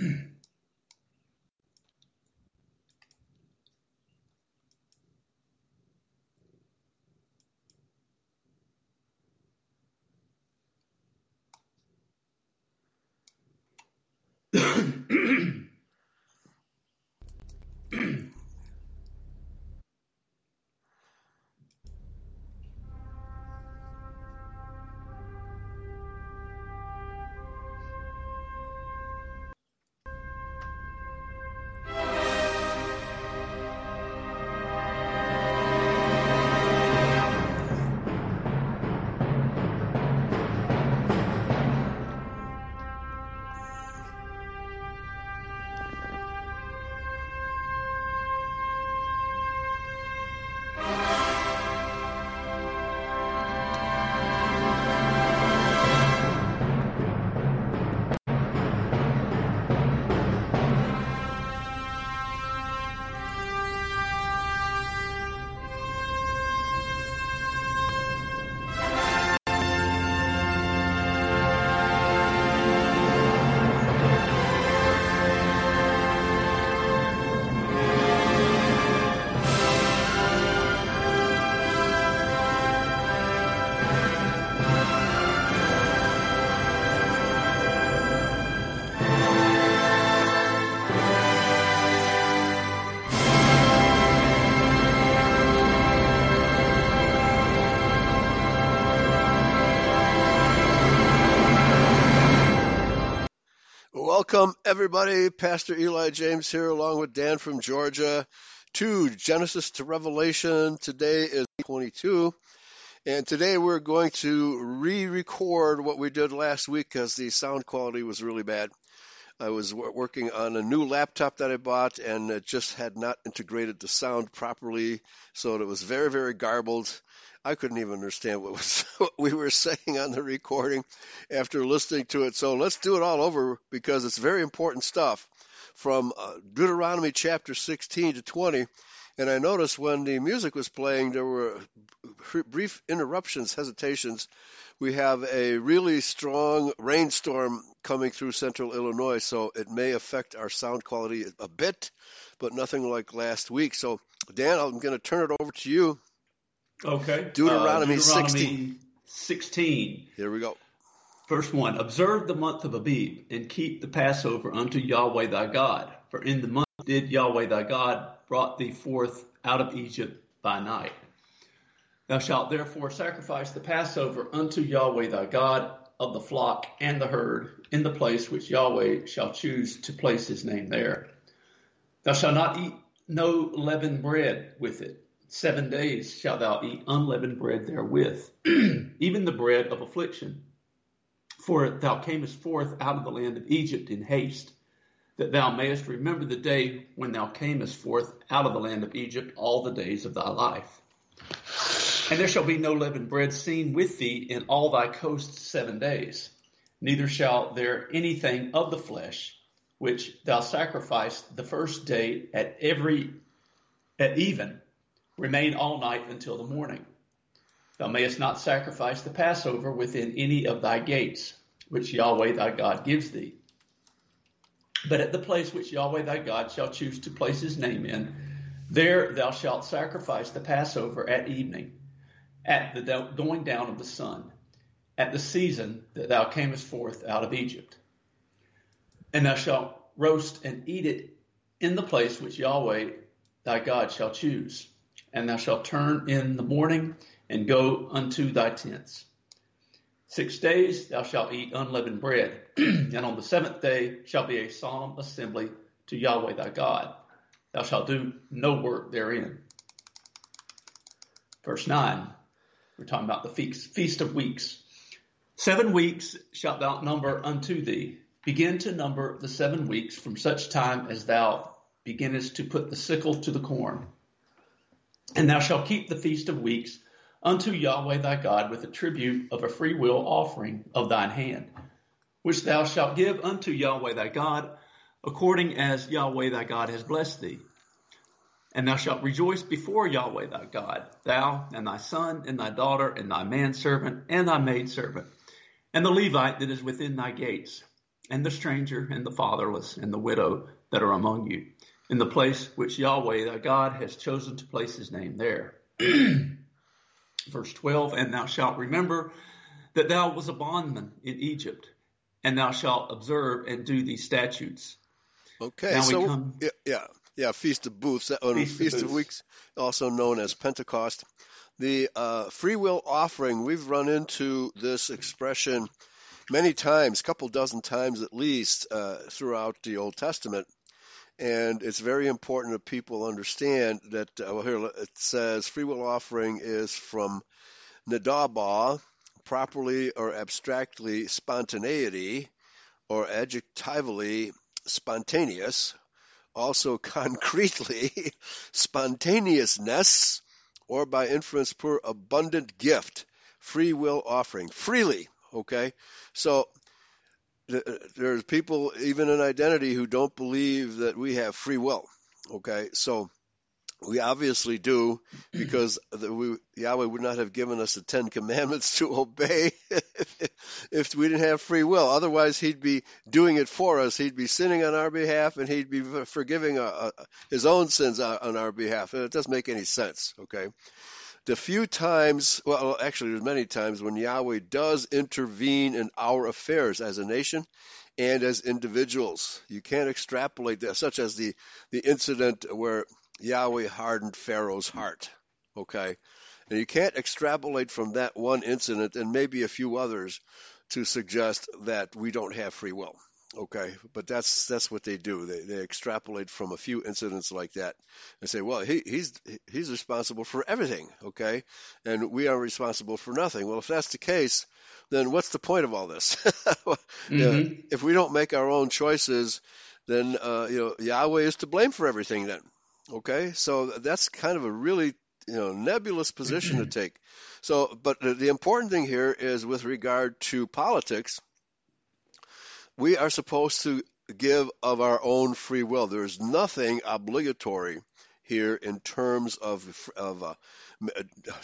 Welcome, everybody. Pastor Eli James here, along with Dan from Georgia, to Genesis to Revelation. Today is 22, and today we're going to re record what we did last week because the sound quality was really bad. I was working on a new laptop that I bought, and it just had not integrated the sound properly, so it was very, very garbled. I couldn't even understand what was what we were saying on the recording after listening to it. So let's do it all over because it's very important stuff from uh, Deuteronomy chapter 16 to 20. And I noticed when the music was playing, there were brief interruptions, hesitations. We have a really strong rainstorm coming through central Illinois, so it may affect our sound quality a bit, but nothing like last week. So, Dan, I'm going to turn it over to you Okay. Deuteronomy, uh, Deuteronomy 16. 16. Here we go. Verse 1 Observe the month of Abib and keep the Passover unto Yahweh thy God. For in the month did Yahweh thy God brought thee forth out of Egypt by night. Thou shalt therefore sacrifice the Passover unto Yahweh thy God of the flock and the herd in the place which Yahweh shall choose to place his name there. Thou shalt not eat no leavened bread with it Seven days shalt thou eat unleavened bread therewith, even the bread of affliction. For thou camest forth out of the land of Egypt in haste, that thou mayest remember the day when thou camest forth out of the land of Egypt all the days of thy life. And there shall be no leavened bread seen with thee in all thy coasts seven days, neither shall there anything of the flesh which thou sacrificed the first day at every at even remain all night until the morning. Thou mayest not sacrifice the Passover within any of thy gates, which Yahweh thy God gives thee. But at the place which Yahweh thy God shall choose to place his name in, there thou shalt sacrifice the Passover at evening, at the going down of the sun, at the season that thou camest forth out of Egypt. And thou shalt roast and eat it in the place which Yahweh thy God shall choose and thou shalt turn in the morning and go unto thy tents. Six days thou shalt eat unleavened bread, and on the seventh day shall be a solemn assembly to Yahweh thy God. Thou shalt do no work therein. Verse 9, we're talking about the feast, feast of weeks. Seven weeks shalt thou number unto thee. Begin to number the seven weeks from such time as thou beginnest to put the sickle to the corn and thou shalt keep the feast of weeks unto Yahweh thy God with a tribute of a freewill offering of thine hand, which thou shalt give unto Yahweh thy God, according as Yahweh thy God has blessed thee. And thou shalt rejoice before Yahweh thy God, thou and thy son and thy daughter and thy manservant and thy maidservant, and the Levite that is within thy gates. and the stranger, and the fatherless, and the widow that are among you, in the place which Yahweh thy God has chosen to place his name there. Verse 12, and thou shalt remember that thou was a bondman in Egypt, and thou shalt observe and do these statutes. Okay, now so come, yeah, yeah, yeah, Feast of Booths, Feast, Feast of, of, Weeks, also known as Pentecost. The uh, free will offering, we've run into this expression many times, a couple dozen times at least, uh, throughout the Old Testament. And it's very important that people understand that, uh, well, here it says free will offering is from Nadabah, properly or abstractly spontaneity, or adjectively spontaneous, also concretely spontaneousness, or by inference per abundant gift, free will offering, freely, okay? So there's people even in identity who don't believe that we have free will, okay? So we obviously do because the, we, Yahweh would not have given us the Ten Commandments to obey if we didn't have free will. Otherwise, He'd be doing it for us. He'd be sinning on our behalf and He'd be forgiving uh, uh, His own sins on our behalf. It doesn't make any sense, okay? The few times, well, actually, there's many times when Yahweh does intervene in our affairs as a nation and as individuals. You can't extrapolate that, such as the, the incident where Yahweh hardened Pharaoh's heart. Okay? And you can't extrapolate from that one incident and maybe a few others to suggest that we don't have free will. Okay, but that's that's what they do. They they extrapolate from a few incidents like that and say, well, he, he's he's responsible for everything. Okay, and we are responsible for nothing. Well, if that's the case, then what's the point of all this? mm-hmm. if we don't make our own choices, then uh, you know Yahweh is to blame for everything. Then Okay, so that's kind of a really you know nebulous position to take. So, but the, the important thing here is with regard to politics, we are supposed to give of our own free will. There's nothing obligatory here in terms of of uh,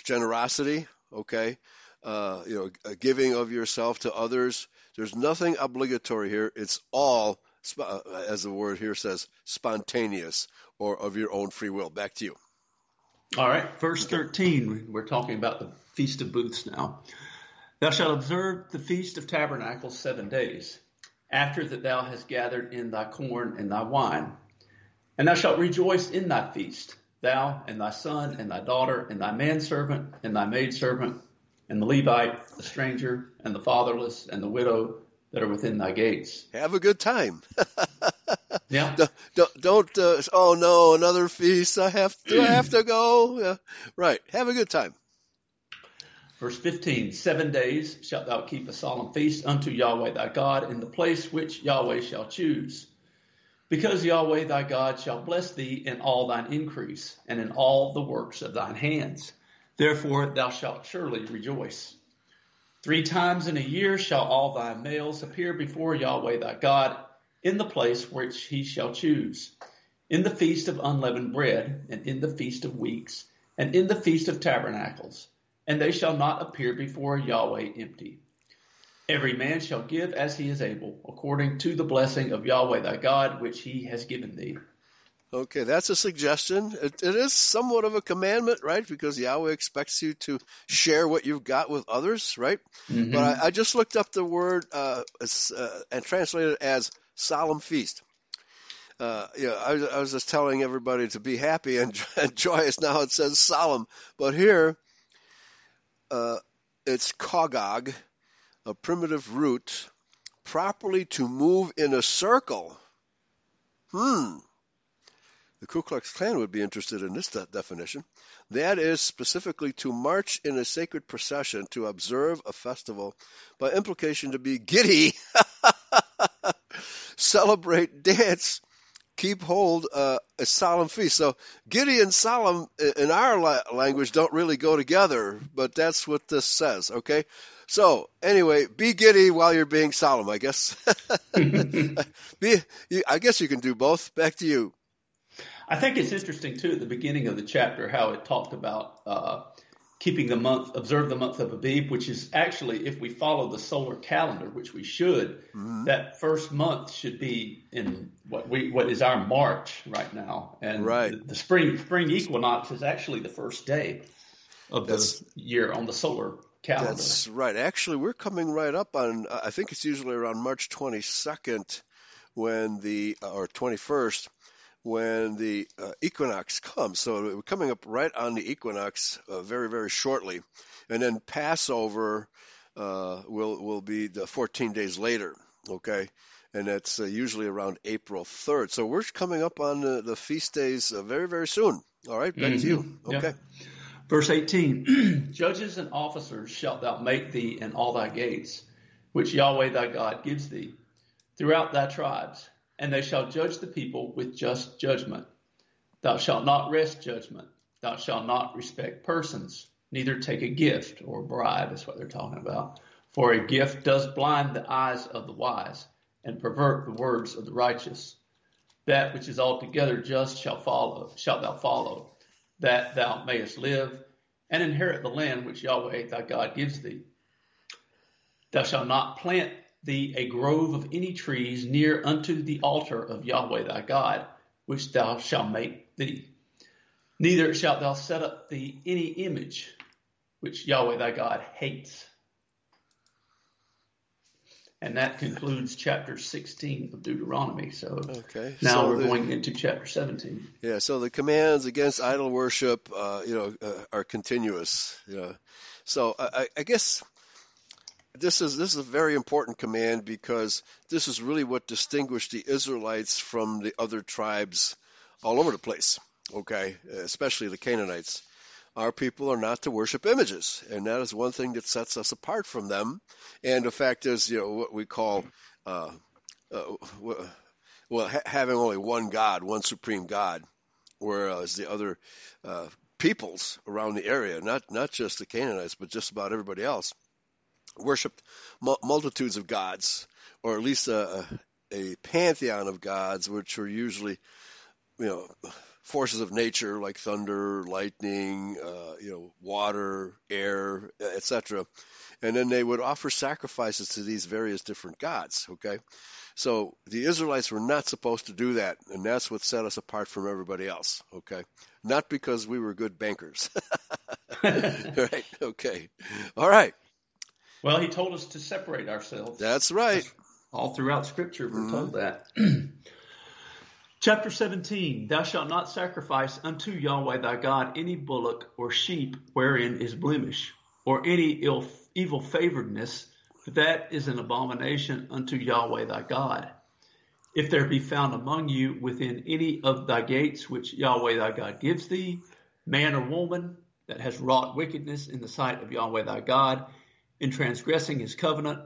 generosity. Okay, uh, you know, giving of yourself to others. There's nothing obligatory here. It's all uh, as the word here says, spontaneous or of your own free will. Back to you. All right, verse 13, we're talking about the Feast of Booths now. Thou shalt observe the Feast of Tabernacles seven days, after that thou hast gathered in thy corn and thy wine. And thou shalt rejoice in thy feast, thou and thy son and thy daughter and thy manservant and thy maidservant and the Levite, the stranger and the fatherless and the widow that are within thy gates. Have a good time. yeah. Don't, don't uh, oh no, another feast. I have to, I have to go. Right. Have a good time. Verse 15, seven days shalt thou keep a solemn feast unto Yahweh thy God in the place which Yahweh shall choose. Because Yahweh thy God shall bless thee in all thine increase and in all the works of thine hands. Therefore thou shalt surely rejoice. Three times in a year shall all thy males appear before Yahweh thy God in the place which he shall choose, in the feast of unleavened bread, and in the feast of weeks, and in the feast of tabernacles, and they shall not appear before Yahweh empty. Every man shall give as he is able, according to the blessing of Yahweh thy God, which he has given thee. Okay, that's a suggestion. It, it is somewhat of a commandment, right? Because Yahweh expects you to share what you've got with others, right? Mm-hmm. But I, I, just looked up the word uh, uh, and translated it as solemn feast. Uh, know, I, I, was just telling everybody to be happy and, and joyous. Now it says solemn, but here uh, it's kogag, a primitive root, properly to move in a circle. Hmm. The Ku Klux Klan would be interested in this de- definition. That is specifically to march in a sacred procession to observe a festival, by implication to be giddy, celebrate, dance, keep hold uh, a solemn feast. So giddy and solemn in our la- language don't really go together, but that's what this says. Okay. So anyway, be giddy while you're being solemn. I guess. be, I guess you can do both. Back to you. I think it's interesting too at the beginning of the chapter how it talked about uh, keeping the month, observe the month of Abib, which is actually, if we follow the solar calendar, which we should, mm-hmm. that first month should be in what we what is our March right now, and right. The, the spring spring equinox is actually the first day of the year on the solar calendar. That's right. Actually, we're coming right up on. I think it's usually around March 22nd when the or 21st when the uh, equinox comes. So we're coming up right on the equinox uh, very, very shortly. And then Passover uh, will, will be the 14 days later, okay? And that's uh, usually around April 3rd. So we're coming up on the, the feast days uh, very, very soon. All right, back mm-hmm. to you. Okay. Verse 18 Judges and officers shalt thou make thee in all thy gates, which Yahweh thy God gives thee, throughout thy tribes and they shall judge the people with just judgment. Thou shalt not wrest judgment. Thou shalt not respect persons, neither take a gift or bribe, is what they're talking about. For a gift does blind the eyes of the wise and pervert the words of the righteous. That which is altogether just shall follow, shalt thou follow, that thou mayest live and inherit the land which Yahweh thy God gives thee. Thou shalt not plant thee a grove of any trees near unto the altar of Yahweh thy God, which thou shalt make thee. Neither shalt thou set up thee any image which Yahweh thy God hates. And that concludes chapter 16 of Deuteronomy. So okay. now so we're the, going into chapter 17. Yeah, so the commands against idol worship, uh, you know, uh, are continuous. You know. So I, I guess this is this is a very important command because this is really what distinguished the Israelites from the other tribes all over the place. Okay, especially the Canaanites. Our people are not to worship images, and that is one thing that sets us apart from them. And the fact is, you know, what we call uh, uh, well, ha- having only one God, one supreme God, whereas the other uh, peoples around the area, not not just the Canaanites, but just about everybody else, worshipped multitudes of gods, or at least a, a pantheon of gods, which were usually, you know, forces of nature like thunder, lightning, uh, you know, water, air, etc. And then they would offer sacrifices to these various different gods. Okay, so the Israelites were not supposed to do that, and that's what set us apart from everybody else. Okay, not because we were good bankers. right? Okay. All right. Well, he told us to separate ourselves. That's right. All throughout Scripture, we're mm-hmm. told that. Chapter 17 Thou shalt not sacrifice unto Yahweh thy God any bullock or sheep wherein is blemish, or any ill, evil favoredness, for that is an abomination unto Yahweh thy God. If there be found among you within any of thy gates which Yahweh thy God gives thee, man or woman that has wrought wickedness in the sight of Yahweh thy God, in transgressing his covenant,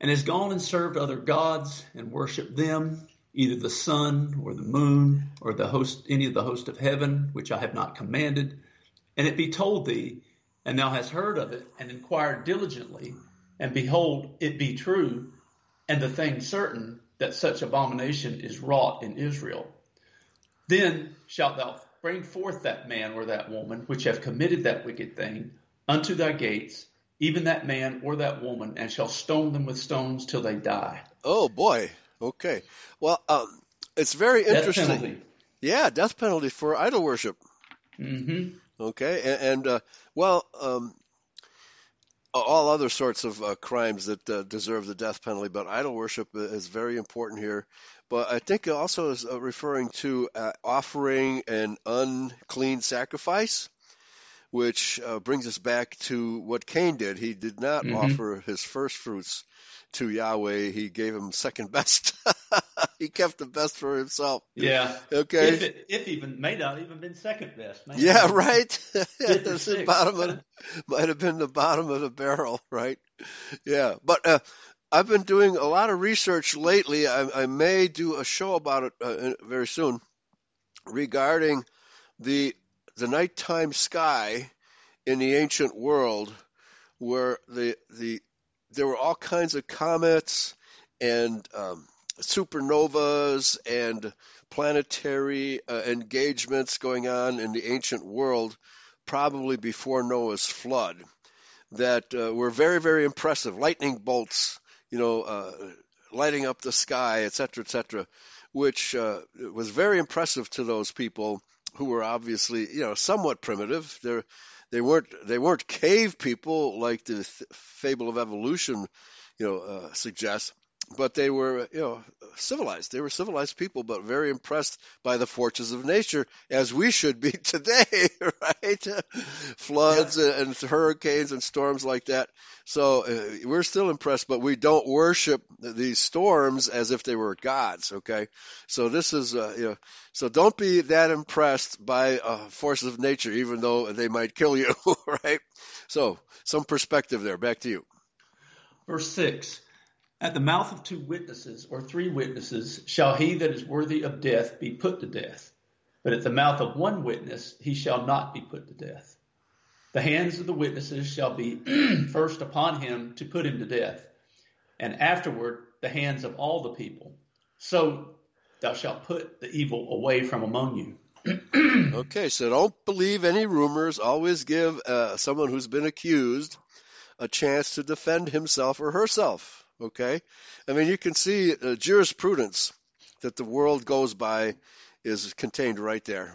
and has gone and served other gods and worshipped them, either the sun or the moon or the host, any of the host of heaven, which I have not commanded, and it be told thee, and thou hast heard of it, and inquired diligently, and behold, it be true, and the thing certain that such abomination is wrought in Israel. Then shalt thou bring forth that man or that woman which have committed that wicked thing unto thy gates, even that man or that woman, and shall stone them with stones till they die. Oh boy. Okay. Well, um, it's very interesting. Death penalty. Yeah, death penalty for idol worship. Mm-hmm. Okay, and, and uh, well, um, all other sorts of uh, crimes that uh, deserve the death penalty, but idol worship is very important here. But I think it also is uh, referring to uh, offering an unclean sacrifice which uh, brings us back to what Cain did. He did not mm-hmm. offer his first fruits to Yahweh. He gave him second best. he kept the best for himself. Yeah. Okay. If, it, if even may not even been second best. yeah. Right. the bottom of, might have been the bottom of the barrel. Right. Yeah. But uh, I've been doing a lot of research lately. I, I may do a show about it uh, very soon regarding the the nighttime sky in the ancient world where the the there were all kinds of comets and um, supernovas and planetary uh, engagements going on in the ancient world probably before Noah's flood that uh, were very, very impressive. Lightning bolts, you know, uh, lighting up the sky, et cetera, et cetera, which uh, was very impressive to those people who were obviously, you know, somewhat primitive. They're, they weren't they weren't cave people like the th- fable of evolution, you know, uh, suggests but they were, you know, civilized. They were civilized people, but very impressed by the forces of nature, as we should be today, right? Floods yeah. and hurricanes and storms like that. So uh, we're still impressed, but we don't worship these storms as if they were gods. Okay, so this is, uh, you know, so don't be that impressed by uh, forces of nature, even though they might kill you, right? So some perspective there. Back to you. Verse six. At the mouth of two witnesses or three witnesses shall he that is worthy of death be put to death. But at the mouth of one witness he shall not be put to death. The hands of the witnesses shall be first upon him to put him to death, and afterward the hands of all the people. So thou shalt put the evil away from among you. okay, so don't believe any rumors. Always give uh, someone who's been accused a chance to defend himself or herself. Okay, I mean you can see uh, jurisprudence that the world goes by is contained right there.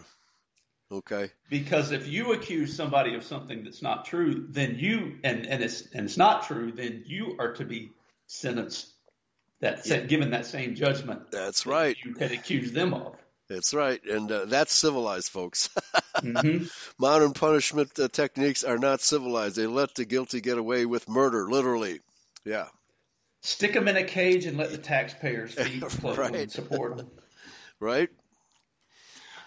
Okay. Because if you accuse somebody of something that's not true, then you and and it's and it's not true, then you are to be sentenced that yeah. given that same judgment. That's right. you had accused them of. That's right, and uh, that's civilized, folks. mm-hmm. Modern punishment uh, techniques are not civilized. They let the guilty get away with murder, literally. Yeah. Stick them in a cage and let the taxpayers feed, clothe right. them, and support them. right.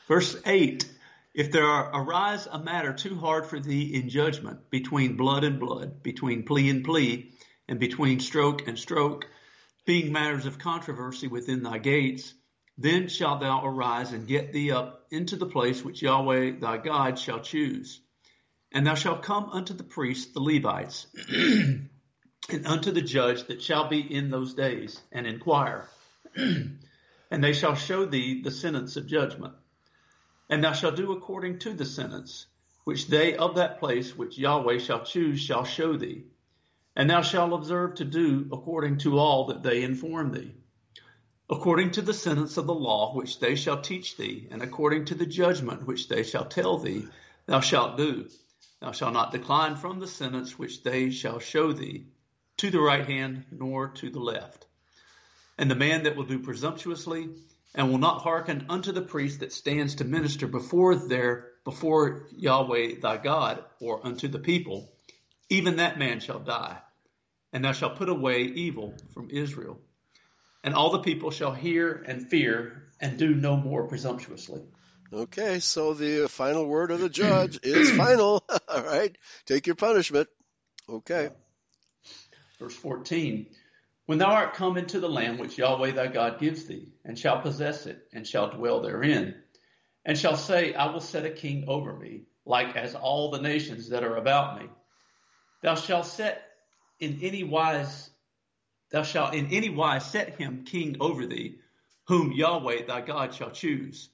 Verse 8 If there arise a matter too hard for thee in judgment, between blood and blood, between plea and plea, and between stroke and stroke, being matters of controversy within thy gates, then shalt thou arise and get thee up into the place which Yahweh thy God shall choose. And thou shalt come unto the priests, the Levites, and unto the judge that shall be in those days, and inquire. and they shall show thee the sentence of judgment. And thou shalt do according to the sentence, which they of that place which Yahweh shall choose shall show thee. And thou shalt observe to do according to all that they inform thee. According to the sentence of the law which they shall teach thee, and according to the judgment which they shall tell thee, thou shalt do. Thou shalt not decline from the sentence which they shall show thee to the right hand nor to the left. And the man that will do presumptuously and will not hearken unto the priest that stands to minister before their before Yahweh thy God or unto the people, even that man shall die. And thou shalt put away evil from Israel. And all the people shall hear and fear and do no more presumptuously. Okay, so the final word of the judge is final. All right, take your punishment. Okay. Verse 14 When thou art come into the land which Yahweh thy God gives thee, and shall possess it, and shall dwell therein, and shall say, I will set a king over me, like as all the nations that are about me. Thou shalt set in any wise, thou shalt in any wise set him king over thee, whom Yahweh thy God shall choose.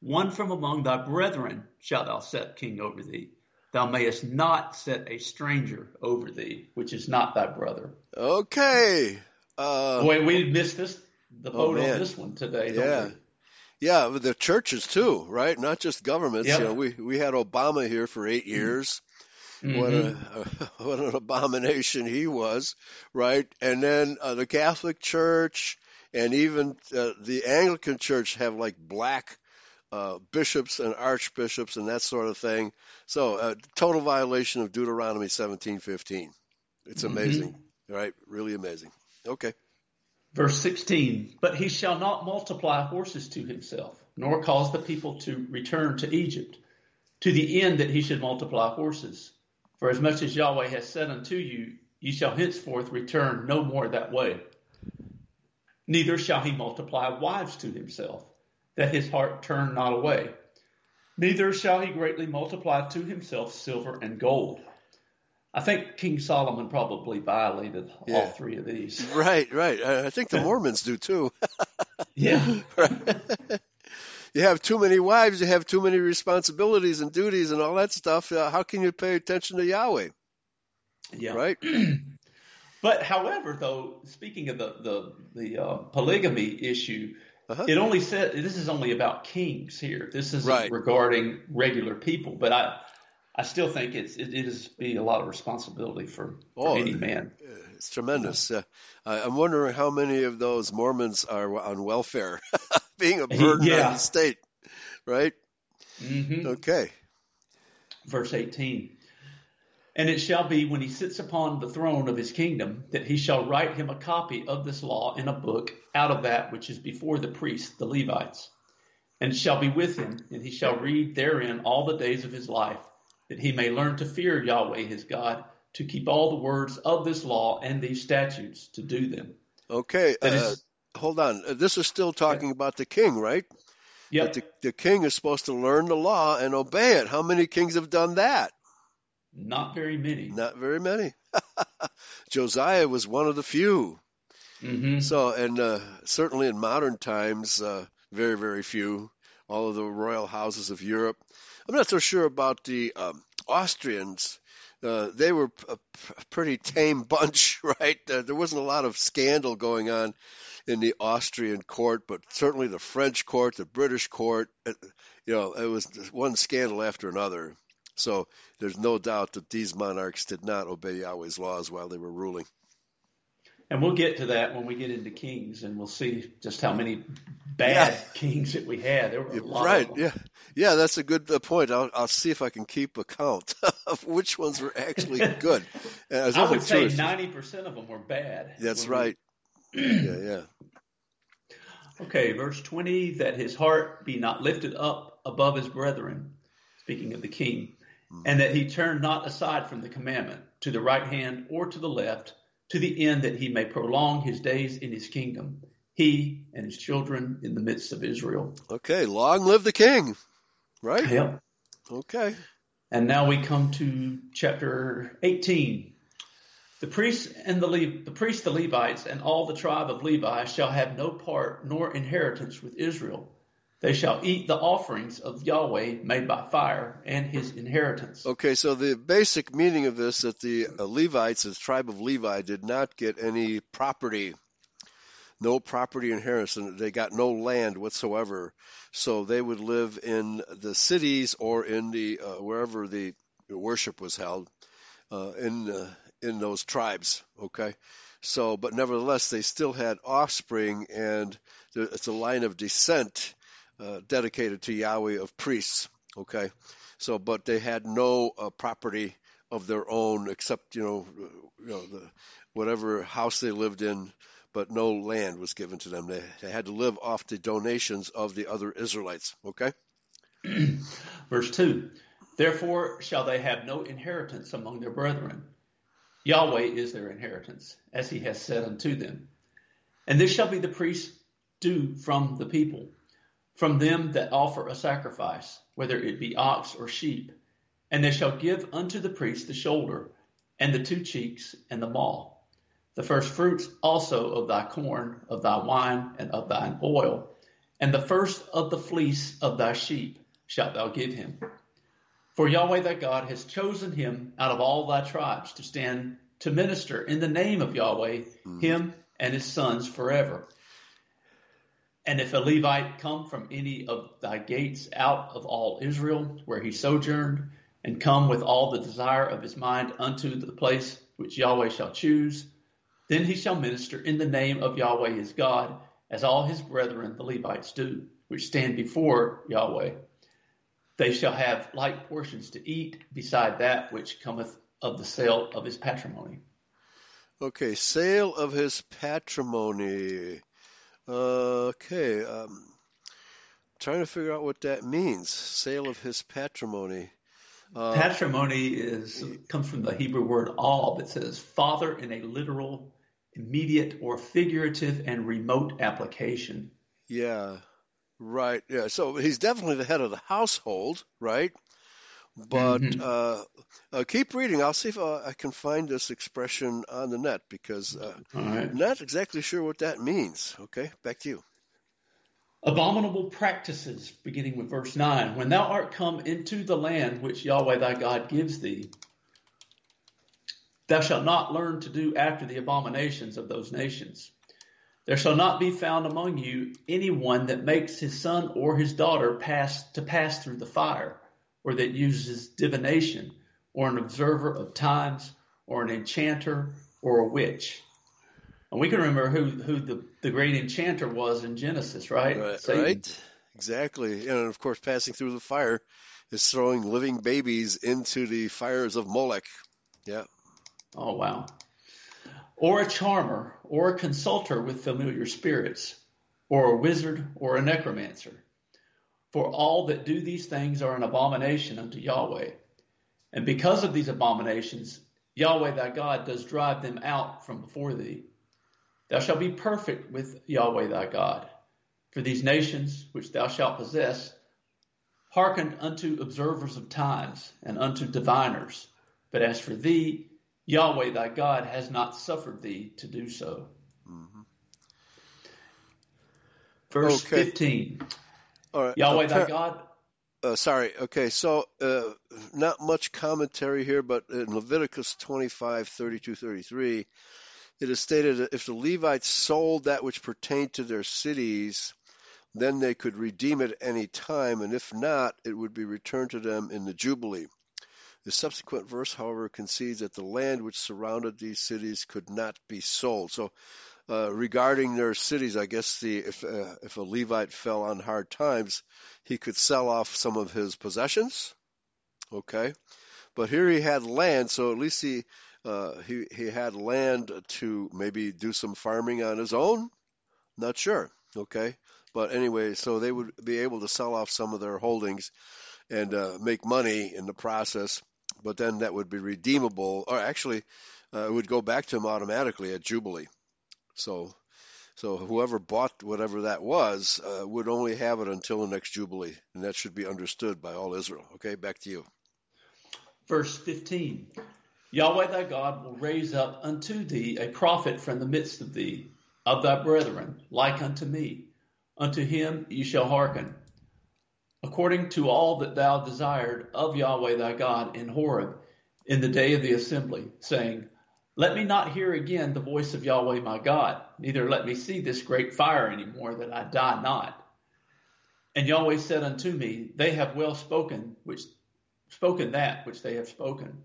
One from among thy brethren shalt thou set king over thee thou mayest not set a stranger over thee, which is not thy brother. Okay. Uh, Boy, we missed this the oh, boat oh, on this one today. Yeah. Yeah, the churches too, right? Not just governments. Yep. You know, we we had Obama here for eight years. Mm-hmm. What a what an abomination he was, right? And then uh, the Catholic Church and even uh, the Anglican Church have like black uh, bishops and archbishops and that sort of thing. So, uh, total violation of Deuteronomy 17:15. It's mm-hmm. amazing, mm-hmm. right? Really amazing. Okay. Verse 16, but he shall not multiply horses to himself, nor cause the people to return to Egypt, to the end that he should multiply horses. For as much as Yahweh has said unto you, ye shall henceforth return no more that way. Neither shall he multiply wives to himself, that his heart turn not away. Neither shall he greatly multiply to himself silver and gold. I think King Solomon probably violated yeah. all three of these. Right, right. I think the Mormons do too. yeah. you have too many wives, you have too many responsibilities and duties and all that stuff. Uh, how can you pay attention to Yahweh? Yeah. Right. but however, though, speaking of the the the uh, polygamy issue, Uh-huh. it only said this is only about kings here. This isn't Right. regarding regular people. But I I still think it's it, it is be a lot of responsibility for, for Oh, any man. It's tremendous. Uh, I, I'm wondering how many of those Mormons are on welfare, being a burden on the state. Right. hmm Okay. verse 18. And it shall be when he sits upon the throne of his kingdom that he shall write him a copy of this law in a book out of that which is before the priests, the Levites. And it shall be with him, and he shall read therein all the days of his life, that he may learn to fear Yahweh his God, to keep all the words of this law and these statutes, to do them. Okay. Uh, is, hold on. Uh, This is still talking about the king, right? That the, the king is supposed to learn the law and obey it. How many kings have done that? Not very many. Not very many. Josiah was one of the few. hmm So, and uh, certainly in modern times, uh, very, very few. All of the royal houses of Europe. I'm not so sure about the um, Austrians. Uh, they were a pretty tame bunch, right? Uh, there wasn't a lot of scandal going on in the Austrian court, but certainly the French court, the British court, uh, you know, it was one scandal after another. So there's no doubt that these monarchs did not obey Yahweh's laws while they were ruling. And we'll get to that when we get into kings, and we'll see just how many bad Yeah. kings that we had. There were a lot right? Yeah, yeah. That's a good uh, point. I'll I'll see if I can keep a count of which ones were actually good. I would say ninety percent of them were bad. That's we- right. yeah, yeah. Okay, verse twenty: that his heart be not lifted up above his brethren, speaking of the king. Mm-hmm. and that he turn not aside from the commandment to the right hand or to the left, to the end that he may prolong his days in his kingdom, he and his children in the midst of Israel. Okay. Long live the king. Right. Yep. Okay. And now we come to chapter 18. The priests and the Le- the priests, the Levites, and all the tribe of Levi shall have no part nor inheritance with Israel. They shall eat the offerings of Yahweh made by fire and his inheritance. Okay. So the basic meaning of this that the Levites, the tribe of Levi, did not get any property. No property inheritance. They got no land whatsoever. So they would live in the cities or in the uh, wherever the worship was held. uh, in uh, in those tribes. Okay, so but nevertheless they still had offspring, and it's a line of descent uh, dedicated to Yahweh of priests. Okay, so but they had no uh, property of their own except you know you know the whatever house they lived in. But no land was given to them. They, they had to live off the donations of the other Israelites. Okay. Verse 2 Therefore shall they have no inheritance among their brethren. Yahweh is their inheritance, as he has said unto them. And this shall be the priest's due from the people, from them that offer a sacrifice, whether it be ox or sheep. And they shall give unto the priest the shoulder, and the two cheeks, and the maw. The first fruits also of thy corn, of thy wine, and of thine oil, and the first of the fleece of thy sheep shalt thou give him. For Yahweh thy God has chosen him out of all thy tribes to stand to minister in the name of Yahweh, mm. him and his sons forever. And if a Levite come from any of thy gates out of all Israel, where he sojourned, and come with all the desire of his mind unto the place which Yahweh shall choose, then he shall minister in the name of Yahweh his God, as all his brethren the Levites do, which stand before Yahweh. They shall have like portions to eat beside that which cometh of the sale of his patrimony. Okay, sale of his patrimony. Okay, um, trying to figure out what that means. Sale of his patrimony. Uh, Patrimony is comes from the Hebrew word all that says father in a literal, immediate, or figurative and remote application. yeah, right. Yeah, so he's definitely the head of the household, right? But Mhm. uh, uh, keep reading. I'll see if uh, I can find this expression on the net because uh, All right. I'm not exactly sure what that means. Okay, back to you. Abominable practices, beginning with verse 9. When thou art come into the land which Yahweh thy God gives thee, thou shalt not learn to do after the abominations of those nations. There shall not be found among you any one that makes his son or his daughter pass to pass through the fire, or that uses divination, or an observer of times, or an enchanter, or a witch. And we can remember who who the, the great enchanter was in Genesis, right? Right, right. Exactly. And of course, passing through the fire is throwing living babies into the fires of Molech. Yeah. Oh, wow. Or a charmer, or a consulter with familiar spirits, or a wizard, or a necromancer. For all that do these things are an abomination unto Yahweh. And because of these abominations, Yahweh thy God does drive them out from before thee. Thou shalt be perfect with Yahweh thy God. For these nations which thou shalt possess hearkened unto observers of times and unto diviners. But as for thee, Yahweh thy God has not suffered thee to do so. Mm-hmm. Verse okay. 15. All right. Yahweh thy God. Uh, sorry. Okay. So, uh, not much commentary here, but in Leviticus 25, 32, 33, it is stated that if the Levites sold that which pertained to their cities, then they could redeem it any time, and if not, it would be returned to them in the Jubilee. The subsequent verse, however, concedes that the land which surrounded these cities could not be sold. So, uh, regarding their cities, I guess the if uh, if a Levite fell on hard times, he could sell off some of his possessions. Okay, but here he had land, so at least he uh, he he had land to maybe do some farming on his own. Not sure. Okay, but anyway, so they would be able to sell off some of their holdings and uh, make money in the process but then that would be redeemable, or actually, uh, it would go back to him automatically at Jubilee. So, so whoever bought whatever that was uh, would only have it until the next Jubilee, and that should be understood by all Israel. Okay, back to you. Verse 15 Yahweh thy God will raise up unto thee a prophet from the midst of thee, of thy brethren, like unto me. Unto him ye shall hearken according to all that thou desired of Yahweh thy God in Horeb in the day of the assembly, saying, Let me not hear again the voice of Yahweh my God, neither let me see this great fire any more, that I die not. And Yahweh said unto me, They have well spoken, which spoken that which they have spoken.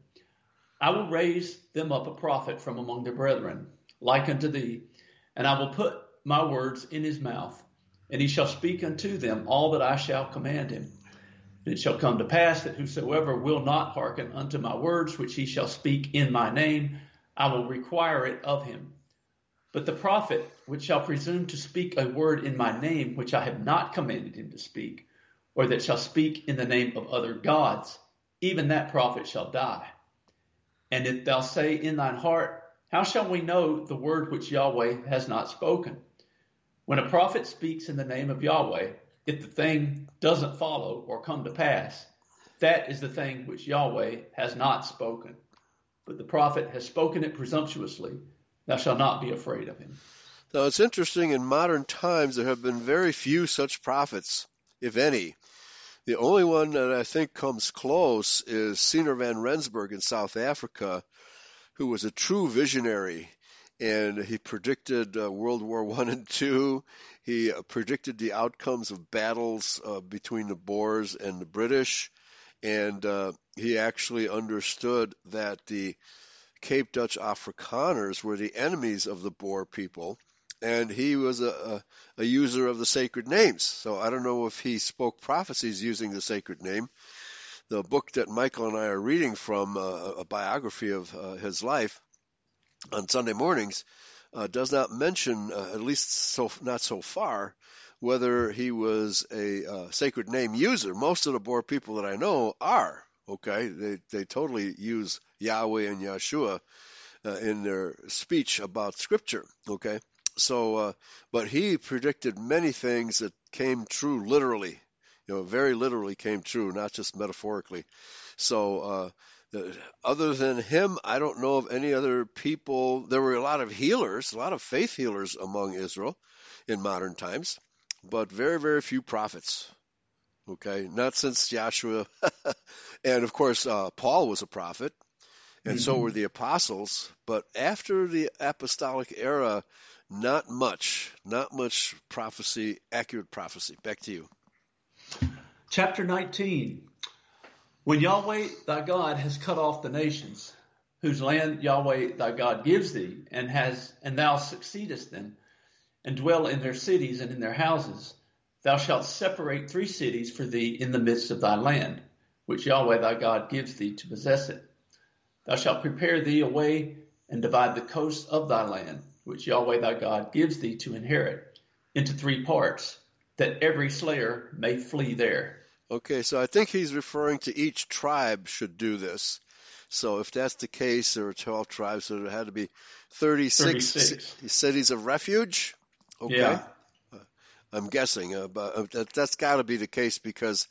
I will raise them up a prophet from among their brethren, like unto thee, and I will put my words in his mouth and he shall speak unto them all that I shall command him. And it shall come to pass that whosoever will not hearken unto my words, which he shall speak in my name, I will require it of him. But the prophet which shall presume to speak a word in my name, which I have not commanded him to speak, or that shall speak in the name of other gods, even that prophet shall die. And if thou say in thine heart, How shall we know the word which Yahweh has not spoken? When a prophet speaks in the name of Yahweh, if the thing doesn't follow or come to pass, that is the thing which Yahweh has not spoken. But the prophet has spoken it presumptuously. Thou shalt not be afraid of him. Now it's interesting, in modern times, there have been very few such prophets, if any. The only one that I think comes close is Siener van Rensburg in South Africa, who was a true visionary and he predicted uh, World War One and Two. He uh, predicted the outcomes of battles uh, between the Boers and the British, and uh, he actually understood that the Cape Dutch Afrikaners were the enemies of the Boer people, and he was a, a, a user of the sacred names. So I don't know if he spoke prophecies using the sacred name. The book that Michael and I are reading from, uh, a biography of uh, his life, on Sunday mornings uh, does not mention, uh, at least so not so far, whether he was a uh, sacred name user. Most of the Boer people that I know are. Okay, they they totally use Yahweh and Yeshua uh, in their speech about Scripture. Okay, so uh, but he predicted many things that came true literally. You know, very literally came true, not just metaphorically. So uh, other than him, I don't know of any other people. There were a lot of healers, a lot of faith healers among Israel in modern times, but very, very few prophets. Okay, not since Joshua, and of course uh, Paul was a prophet, and mm-hmm. so were the apostles. But after the apostolic era, not much, not much prophecy, accurate prophecy. Back to you. Chapter 19. When Yahweh thy God has cut off the nations, whose land Yahweh thy God gives thee, and has and thou succeedest them, and dwell in their cities and in their houses, thou shalt separate three cities for thee in the midst of thy land, which Yahweh thy God gives thee to possess it. Thou shalt prepare thee a way and divide the coast of thy land, which Yahweh thy God gives thee to inherit, into three parts, that every slayer may flee there. Okay, so I think he's referring to each tribe should do this. So if that's the case, there are 12 tribes, so there had to be 36, 36. cities of refuge. Okay. Yeah. I'm guessing, uh, but uh, that, that's got to be the case because,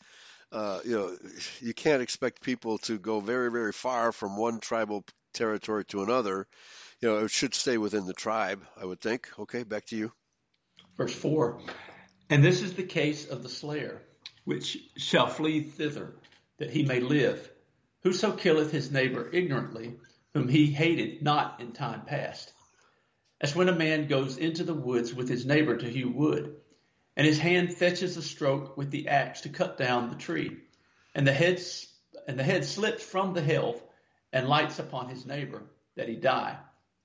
uh, you know, you can't expect people to go very, very far from one tribal territory to another. You know, it should stay within the tribe, I would think. Okay, back to you. Verse 4 And this is the case of the slayer, which shall flee thither, that he may live. Whoso killeth his neighbor ignorantly, whom he hated not in time past. As when a man goes into the woods with his neighbor to hew wood, and his hand fetches a stroke with the axe to cut down the tree, and the head, and the head slips from the helve and lights upon his neighbor, that he die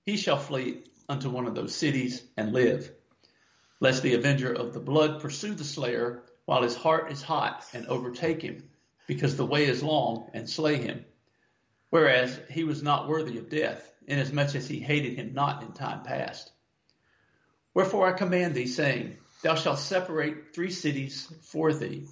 he shall flee unto one of those cities and live. Lest the avenger of the blood pursue the slayer while his heart is hot and overtake him, because the way is long, and slay him. Whereas he was not worthy of death, inasmuch as he hated him not in time past. Wherefore I command thee, saying, Thou shalt separate three cities for thee.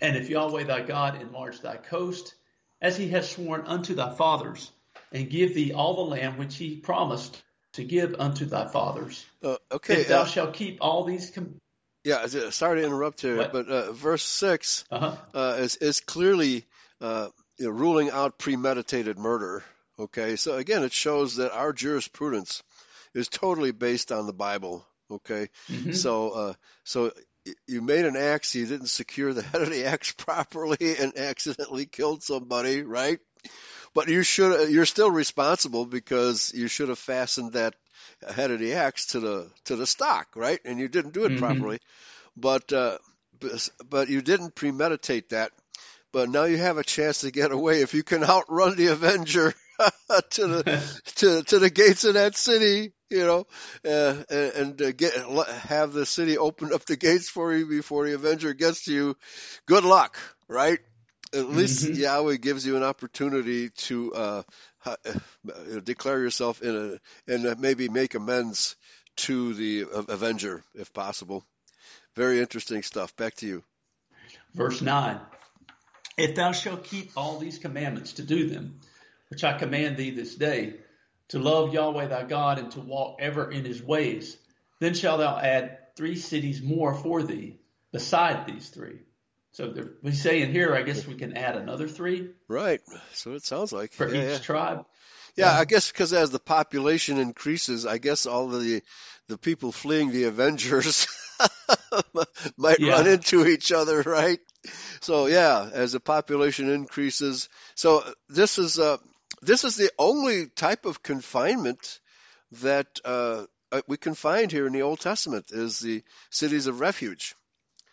And if Yahweh thy God enlarge thy coast, as he has sworn unto thy fathers, and give thee all the land which he promised to give unto thy fathers. Uh, okay. If thou uh, shalt keep all these. Com- yeah, sorry to interrupt here, but uh, verse 6 uh-huh. Uh, is, is clearly uh, you know, ruling out premeditated murder. Okay, so again, it shows that our jurisprudence is totally based on the Bible. Okay, mm-hmm. so uh, so you made an axe, you didn't secure the head of the axe properly, and accidentally killed somebody, right? But you should you're still responsible because you should have fastened that head of the axe to the to the stock, right? And you didn't do it mm-hmm. properly. But uh, but you didn't premeditate that. But now you have a chance to get away if you can outrun the Avenger to the to to the gates of that city, you know, uh, and, and uh, get have the city open up the gates for you before the Avenger gets to you. Good luck, right? at least mm-hmm. Yahweh gives you an opportunity to uh, uh, declare yourself in a and maybe make amends to the avenger if possible. Very interesting stuff. Back to you. Verse nine: If thou shalt keep all these commandments to do them, which I command thee this day, to love Yahweh thy God and to walk ever in His ways, then shalt thou add three cities more for thee beside these three so we say in here, I guess we can add another three. Right. So it sounds like for yeah, each yeah. tribe. Yeah, yeah, I guess because as the population increases, I guess all the the people fleeing the Avengers might run into each other, right? So yeah, as the population increases, so this is uh, this is the only type of confinement that uh, uh we can find here in the Old Testament is the cities of refuge.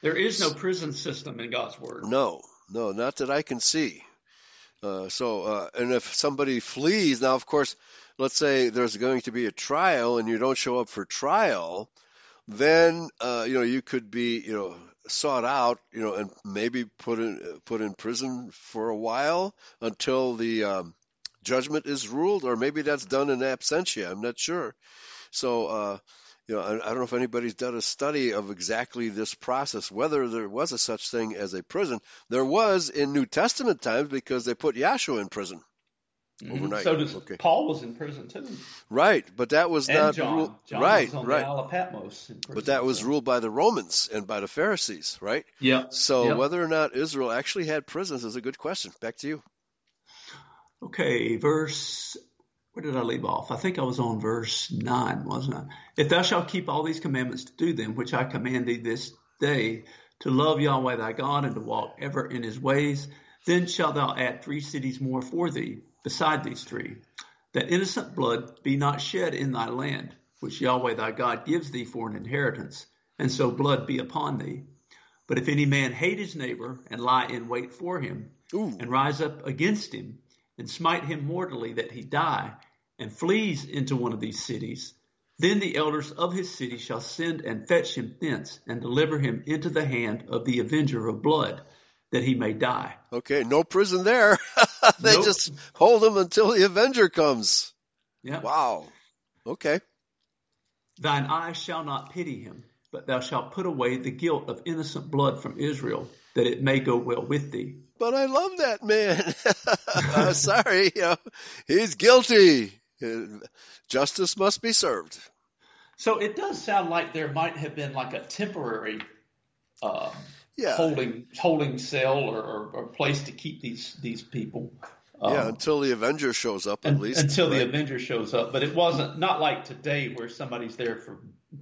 There is no prison system in God's word. No, no, not that I can see. Uh, so, uh, and if somebody flees, now of course, let's say there's going to be a trial and you don't show up for trial, then uh, you know you could be you know sought out, you know, and maybe put in put in prison for a while until the um, judgment is ruled, or maybe that's done in absentia. I'm not sure. So uh, you know, I, I don't know if anybody's done a study of exactly this process, whether there was a such thing as a prison. There was in New Testament times because they put Yahshua in prison. Mm-hmm. Overnight. So does okay. Paul was in prison too. Right, but that was and not John. Ruled, John right, was right. Patmos but that was so. ruled by the Romans and by the Pharisees, right? Yeah. So yep. whether or not Israel actually had prisons is a good question. Back to you. Okay, verse where did I leave off? I think I was on verse 9, wasn't I? If thou shalt keep all these commandments to do them, which I command thee this day, to love Yahweh thy God and to walk ever in his ways, then shalt thou add three cities more for thee, beside these three, that innocent blood be not shed in thy land, which Yahweh thy God gives thee for an inheritance, and so blood be upon thee. But if any man hate his neighbor and lie in wait for him, Ooh. and rise up against him, and smite him mortally that he die, and flees into one of these cities, then the elders of his city shall send and fetch him thence, and deliver him into the hand of the avenger of blood, that he may die. Okay, no prison there. they Nope. just hold him until the Avenger comes. Yeah. Wow. Okay. Thine eye shall not pity him, but thou shalt put away the guilt of innocent blood from Israel, that it may go well with thee. But I love that man. Uh, sorry, you know, he's guilty. Justice must be served. So it does sound like there might have been like a temporary uh, Yeah. holding holding cell or, or, or place to keep these these people. Um, yeah, until the Avenger shows up at un- least. until the? Avenger shows up. But it wasn't not like today where somebody's there for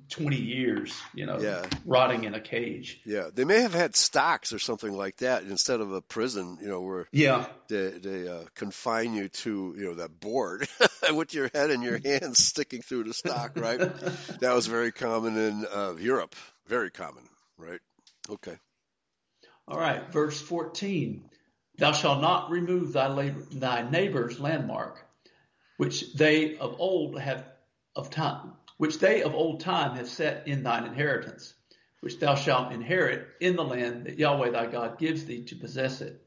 twenty years, you know, Yeah. rotting in a cage. Yeah, they may have had stocks or something like that instead of a prison, you know, where Yeah, they, they uh, confine you to, you know, that board with your head and your hands sticking through the stock, right? that was very common in uh, Europe. Very common, right? Okay. All right, verse 14. Thou shalt not remove thy, labor, thy neighbor's landmark, which they of old have of time, which they of old time have set in thine inheritance, which thou shalt inherit in the land that Yahweh thy God gives thee to possess it.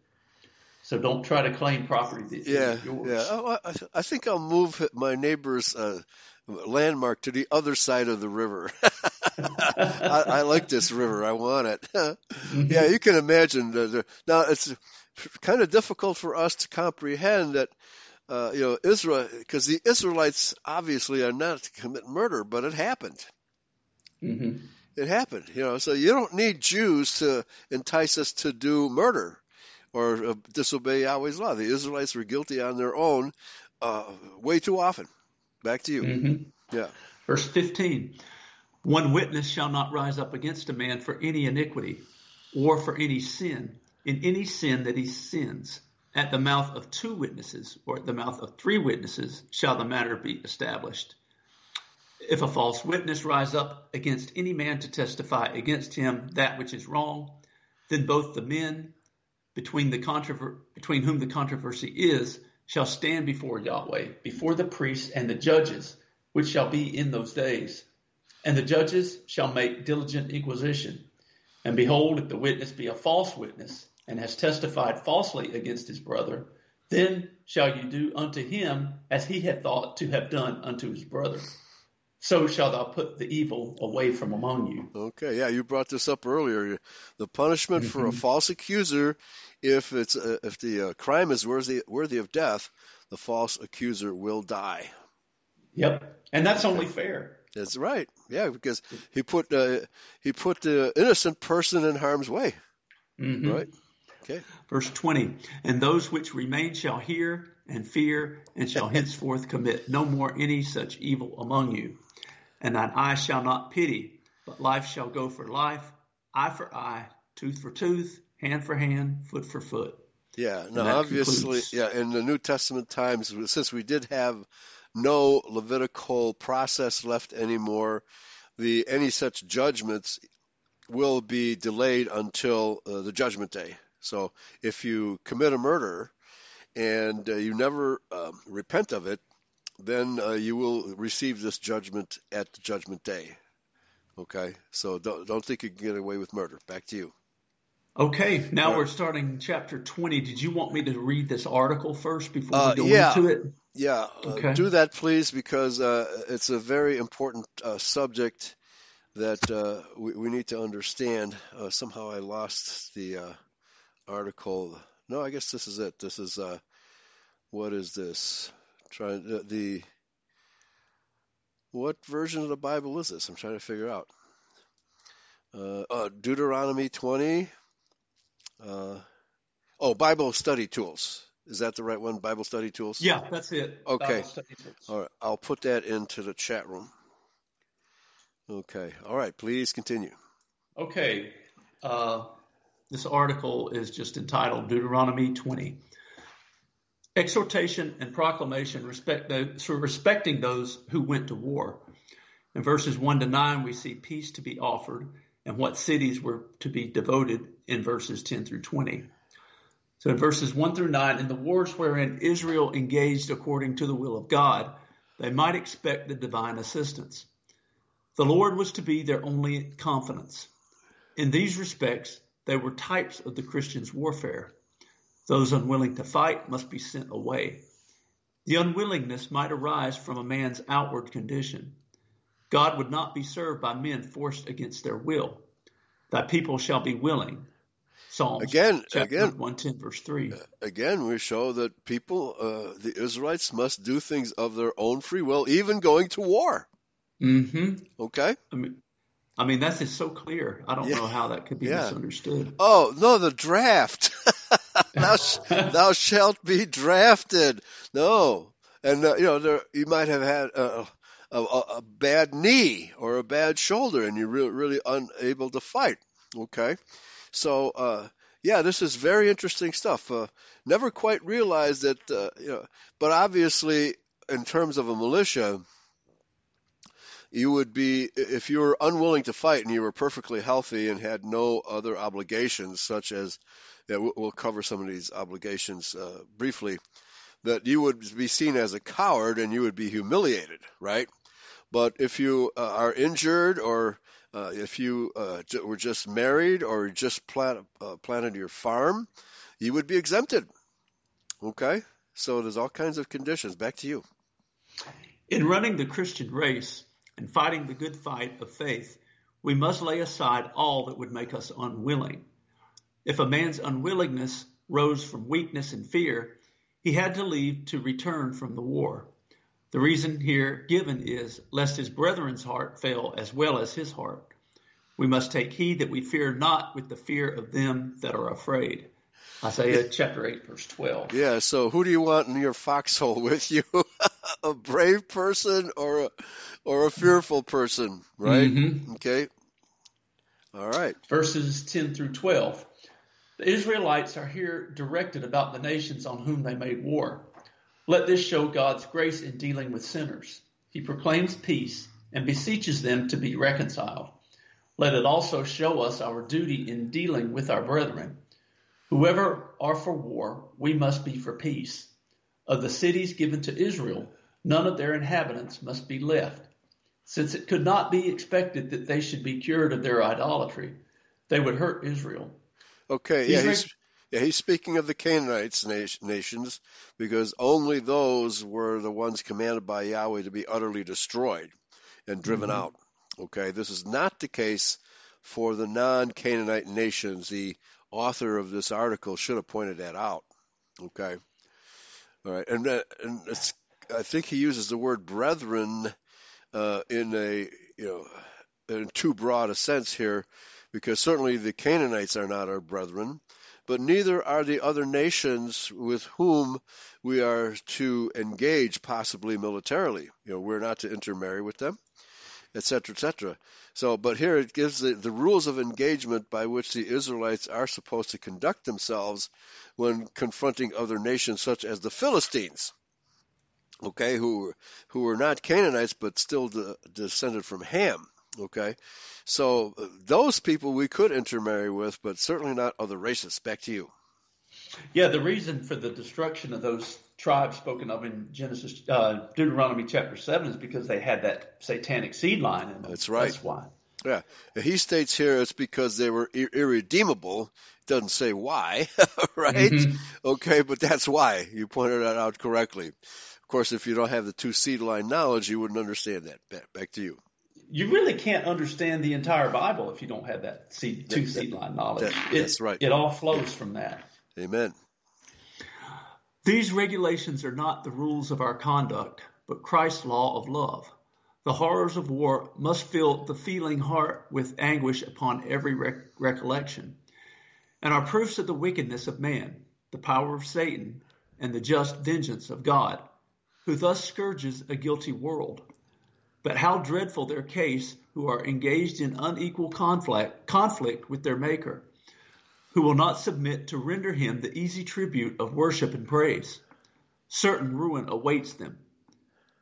So don't try to claim property that Yeah, is yours. yeah. Oh, I, I think I'll move my neighbor's uh, landmark to the other side of the river. I, I like this river. I want it. yeah, you can imagine. The, the, now it's kind of difficult for us to comprehend that. Uh, you know, Israel, because the Israelites obviously are not to commit murder, but it happened. hmm It happened. You know, so you don't need Jews to entice us to do murder or uh, disobey Yahweh's law. The Israelites were guilty on their own uh, way too often. Back to you. hmm Yeah. Verse 15 One witness shall not rise up against a man for any iniquity or for any sin, in any sin that he sins. At the mouth of two witnesses or at the mouth of three witnesses shall the matter be established. If a false witness rise up against any man to testify against him that which is wrong, then both the men between the controver- between whom the controversy is shall stand before Yahweh, before the priests and the judges, which shall be in those days. And the judges shall make diligent inquisition. And behold, if the witness be a false witness, and has testified falsely against his brother, then shall you do unto him as he had thought to have done unto his brother. So shall thou put the evil away from among you. Okay. Yeah, you brought this up earlier. The punishment for a Mhm. false accuser, if it's uh, if the uh, crime is worthy worthy of death, the false accuser will die. Yep. And that's only fair. That's right. Yeah, because he put uh, he put the innocent person in harm's way. Mhm. Right. Okay. Verse 20, and those which remain shall hear and fear and shall henceforth commit no more any such evil among you. And thine eye shall not pity, but life shall go for life, eye for eye, tooth for tooth, hand for hand, foot for foot. Yeah. Now, obviously, concludes- yeah. In the New Testament times, since we did have no Levitical process left anymore, the any such judgments will be delayed until uh, the judgment day. So, if you commit a murder and uh, you never um, repent of it, then uh, you will receive this judgment at the judgment day. Okay. So don't don't think you can get away with murder. Back to you. Okay, now Right. we're starting chapter 20. Did you want me to read this article first before Uh, we go yeah. into it? Yeah, uh, Okay. do that please because uh, it's a very important uh, subject that uh, we, we need to understand. Uh, somehow I lost the uh, article. No, I guess this is it. This is uh, what is this? Trying the, the what version of the Bible is this? I'm trying to figure out. Uh, uh, Deuteronomy 20. Uh, oh, Bible study tools Is that the right one? Bible study tools. Yeah, that's it. Okay. All right. I'll put that into the chat room. Okay. All right. Please continue. Okay. Uh, this article is just entitled Deuteronomy 20. Exhortation and proclamation respect those, so respecting those who went to war. In verses 1 to 9, we see peace to be offered and what cities were to be devoted in verses 10 through 20. So in verses 1 through 9, in the wars wherein Israel engaged according to the will of God, they might expect the divine assistance. The Lord was to be their only confidence. In these respects, they were types of the Christian's warfare. Those unwilling to fight must be sent away. The unwillingness might arise from a man's outward condition. God would not be served by men forced against their will. Thy people shall be willing. Psalms again, again, one ten verse three. Again, we show that people, uh, the Israelites, must do things of their own free will, even going to war. Mm-hmm. Okay. I mean, I mean that's just so clear. I don't yeah. know how that could be yeah. misunderstood. Oh no, the draft. thou, thou, shalt be drafted. No, and uh, you know there, you might have had. Uh, a, a, bad knee or a bad shoulder and you're really, really unable to fight. Okay. So, uh, yeah, this is very interesting stuff. Uh, never quite realized that, uh, you know, but obviously, in terms of a militia, you would be if you were unwilling to fight and you were perfectly healthy and had no other obligations, such as yeah, we'll cover some of these obligations uh, briefly. That you would be seen as a coward and you would be humiliated, right? But if you uh, are injured or uh, if you uh, were just married or just plant, uh, planted your farm, you would be exempted. Okay? So there's all kinds of conditions. Back to you. In running the Christian race and fighting the good fight of faith, we must lay aside all that would make us unwilling. If a man's unwillingness rose from weakness and fear, he had to leave to return from the war. The reason here given is lest his brethren's heart fail as well as his heart. We must take heed that we fear not with the fear of them that are afraid. Isaiah chapter 8, verse 12. Yeah, so who do you want in your foxhole with you? a brave person or a, or a fearful person, right? Mm-hmm. Okay. All right. Verses 10 through 12. The Israelites are here directed about the nations on whom they made war. Let this show God's grace in dealing with sinners. He proclaims peace and beseeches them to be reconciled. Let it also show us our duty in dealing with our brethren. Whoever are for war, we must be for peace. Of the cities given to Israel, none of their inhabitants must be left. Since it could not be expected that they should be cured of their idolatry, they would hurt Israel. Okay, yeah, he's, yeah, he's speaking of the Canaanites nations because only those were the ones commanded by Yahweh to be utterly destroyed and driven mm-hmm. out. Okay, this is not the case for the non-Canaanite nations. The author of this article should have pointed that out. Okay, all right, and, uh, and I think he uses the word brethren uh, in a you know in too broad a sense here, because certainly the Canaanites are not our brethren but neither are the other nations with whom we are to engage, possibly militarily. You know, we're not to intermarry with them, etc., etc. So, but here it gives the, the rules of engagement by which the Israelites are supposed to conduct themselves when confronting other nations, such as the Philistines. Okay, who who were not Canaanites but still de- descended from Ham. Okay, so uh, those people we could intermarry with, but certainly not other races. Back to you. Yeah, the reason for the destruction of those tribes spoken of in Genesis, uh, Deuteronomy chapter seven, is because they had that satanic seed line in them. That's right. That's why. Yeah, he states here it's because they were ir- irredeemable. Doesn't say why, right? Mm-hmm. Okay, but that's why. You pointed that out correctly. Of course, if you don't have the two seed line knowledge, you wouldn't understand that. Back to you you really can't understand the entire Bible if you don't have that seed, two seed line knowledge. That, that's it, right. It all flows from that. Amen. These regulations are not the rules of our conduct, but Christ's law of love. The horrors of war must fill the feeling heart with anguish upon every rec- recollection, and are proofs of the wickedness of man, the power of Satan, and the just vengeance of God, who thus scourges a guilty world. But how dreadful their case who are engaged in unequal conflict, conflict with their Maker, who will not submit to render him the easy tribute of worship and praise. Certain ruin awaits them.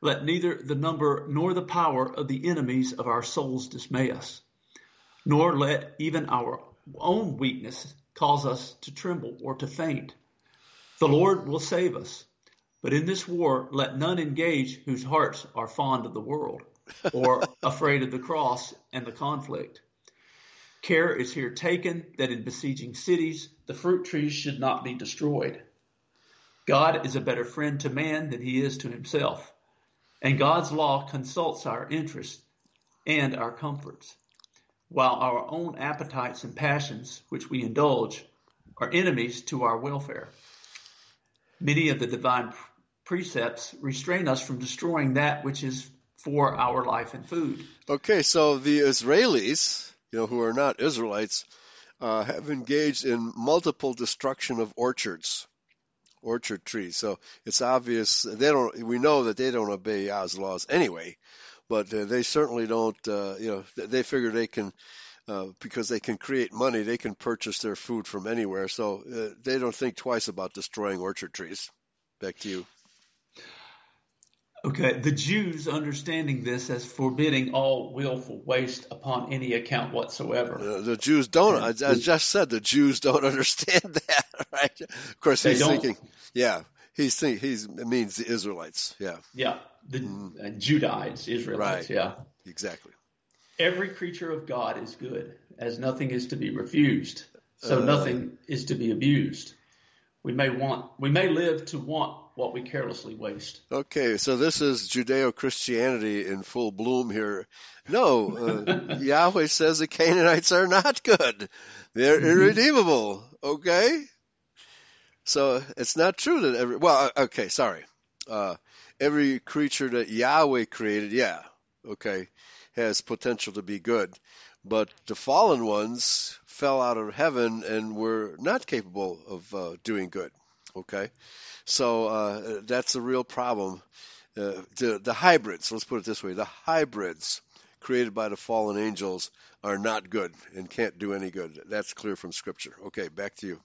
Let neither the number nor the power of the enemies of our souls dismay us, nor let even our own weakness cause us to tremble or to faint. The Lord will save us. But in this war, let none engage whose hearts are fond of the world or afraid of the cross and the conflict. Care is here taken that in besieging cities, the fruit trees should not be destroyed. God is a better friend to man than he is to himself, and God's law consults our interests and our comforts, while our own appetites and passions, which we indulge, are enemies to our welfare. Many of the divine precepts restrain us from destroying that which is for our life and food. Okay, so the Israelis, you know, who are not Israelites, uh, have engaged in multiple destruction of orchards, orchard trees. So it's obvious they don't. We know that they don't obey Yah's laws anyway, but uh, they certainly don't. Uh, you know, they figure they can. Uh, because they can create money, they can purchase their food from anywhere. So uh, they don't think twice about destroying orchard trees. Back to you. Okay, the Jews understanding this as forbidding all willful waste upon any account whatsoever. Uh, the Jews don't. I, I, just said the Jews don't understand that, right? Of course, he's thinking, yeah, he's think he's it means the Israelites, yeah, yeah, the mm. uh, Judites, Israelites, right. yeah, exactly. Every creature of God is good, as nothing is to be refused, so uh, nothing is to be abused. We may want, we may live to want what we carelessly waste. Okay, so this is Judeo Christianity in full bloom here. No, uh, Yahweh says the Canaanites are not good, they're mm-hmm. irredeemable. Okay? So it's not true that every, well, uh, okay, sorry. Uh, every creature that Yahweh created, yeah, okay, has potential to be good. But the fallen ones fell out of heaven and were not capable of uh, doing good. Okay? So uh, that's a real problem. Uh, the, the hybrids, let's put it this way, the hybrids created by the fallen angels are not good and can't do any good. That's clear from Scripture. Okay, back to you.